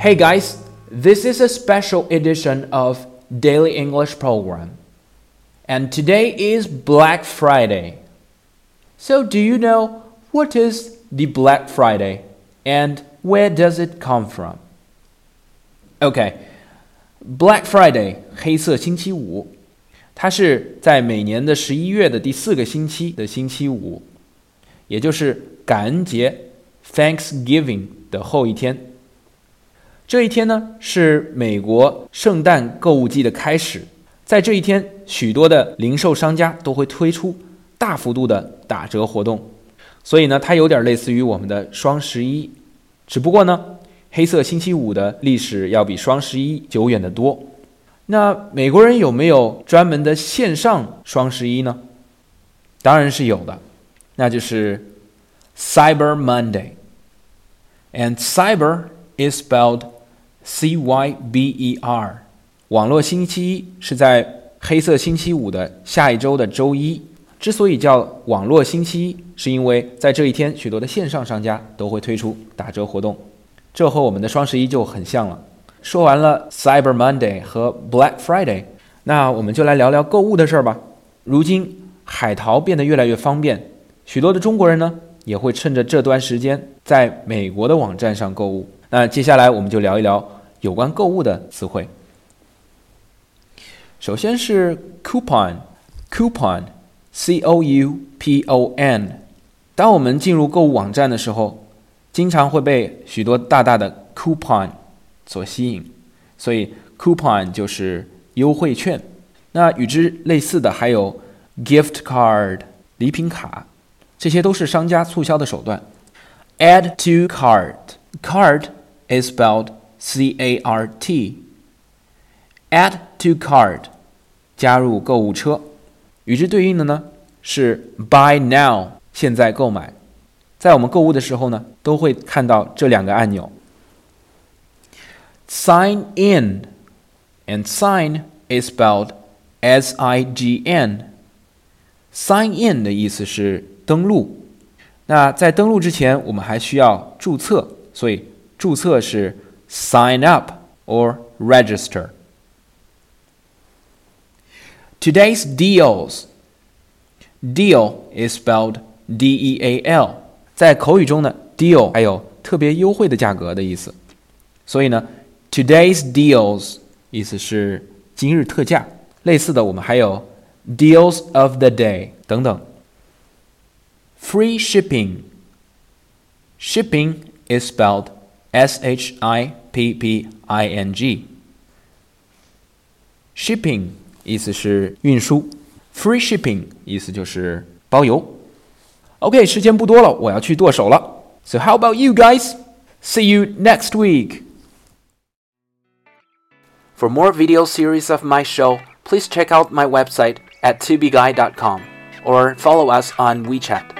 Hey guys, this is a special edition of Daily English Program. And today is Black Friday. So, do you know what is the Black Friday and where does it come from? Okay, Black Friday 黑色星期五，它是在每年的十一月的第四个星期的星期五，也就是感恩节 Thanksgiving 的后一天。 这一天呢，是美国圣诞购物季的开始。在这一天，许多的零售商家都会推出大幅度的打折活动，所以呢，它有点类似于我们的双十一，只不过呢，黑色星期五的历史要比双十一久远得多。那美国人有没有专门的线上双十一呢？当然是有的，那就是 Cyber Monday，and Cyber is spelled C Y B E R，网络星期一是在黑色星期五的下一周的周一。之所以叫网络星期一，是因为在这一天，许多的线上商家都会推出打折活动，这和我们的双十一就很像了。说完了 Cyber Monday 和 Black Friday，那我们就来聊聊购物的事儿吧。如今海淘变得越来越方便，许多的中国人呢也会趁着这段时间在美国的网站上购物。那接下来我们就聊一聊有关购物的词汇。首先是 coupon，coupon，c o u p o n。当我们进入购物网站的时候，经常会被许多大大的 coupon 所吸引，所以 coupon 就是优惠券。那与之类似的还有 gift card 礼品卡，这些都是商家促销的手段。add to cart，cart。is spelled C A R T. Add to cart，加入购物车。与之对应的呢是 Buy now，现在购买。在我们购物的时候呢，都会看到这两个按钮。Sign in，and sign is spelled S I G N. Sign in 的意思是登录。那在登录之前，我们还需要注册，所以 注册是 sign up or register. Today's deals. Deal is spelled D-E-A-L。在口语中呢，deal 还有特别优惠的价格的意思。所以呢，today's deals 意思是今日特价。类似的，我们还有 deals of the day 等等。Free shipping. Shipping is spelled S H I P P I N G。Shipping 意思是运输，Free shipping 意思就是包邮。OK，时间不多了，我要去剁手了。So how about you guys? See you next week. For more video series of my show, please check out my website at tubeguy.com or follow us on WeChat.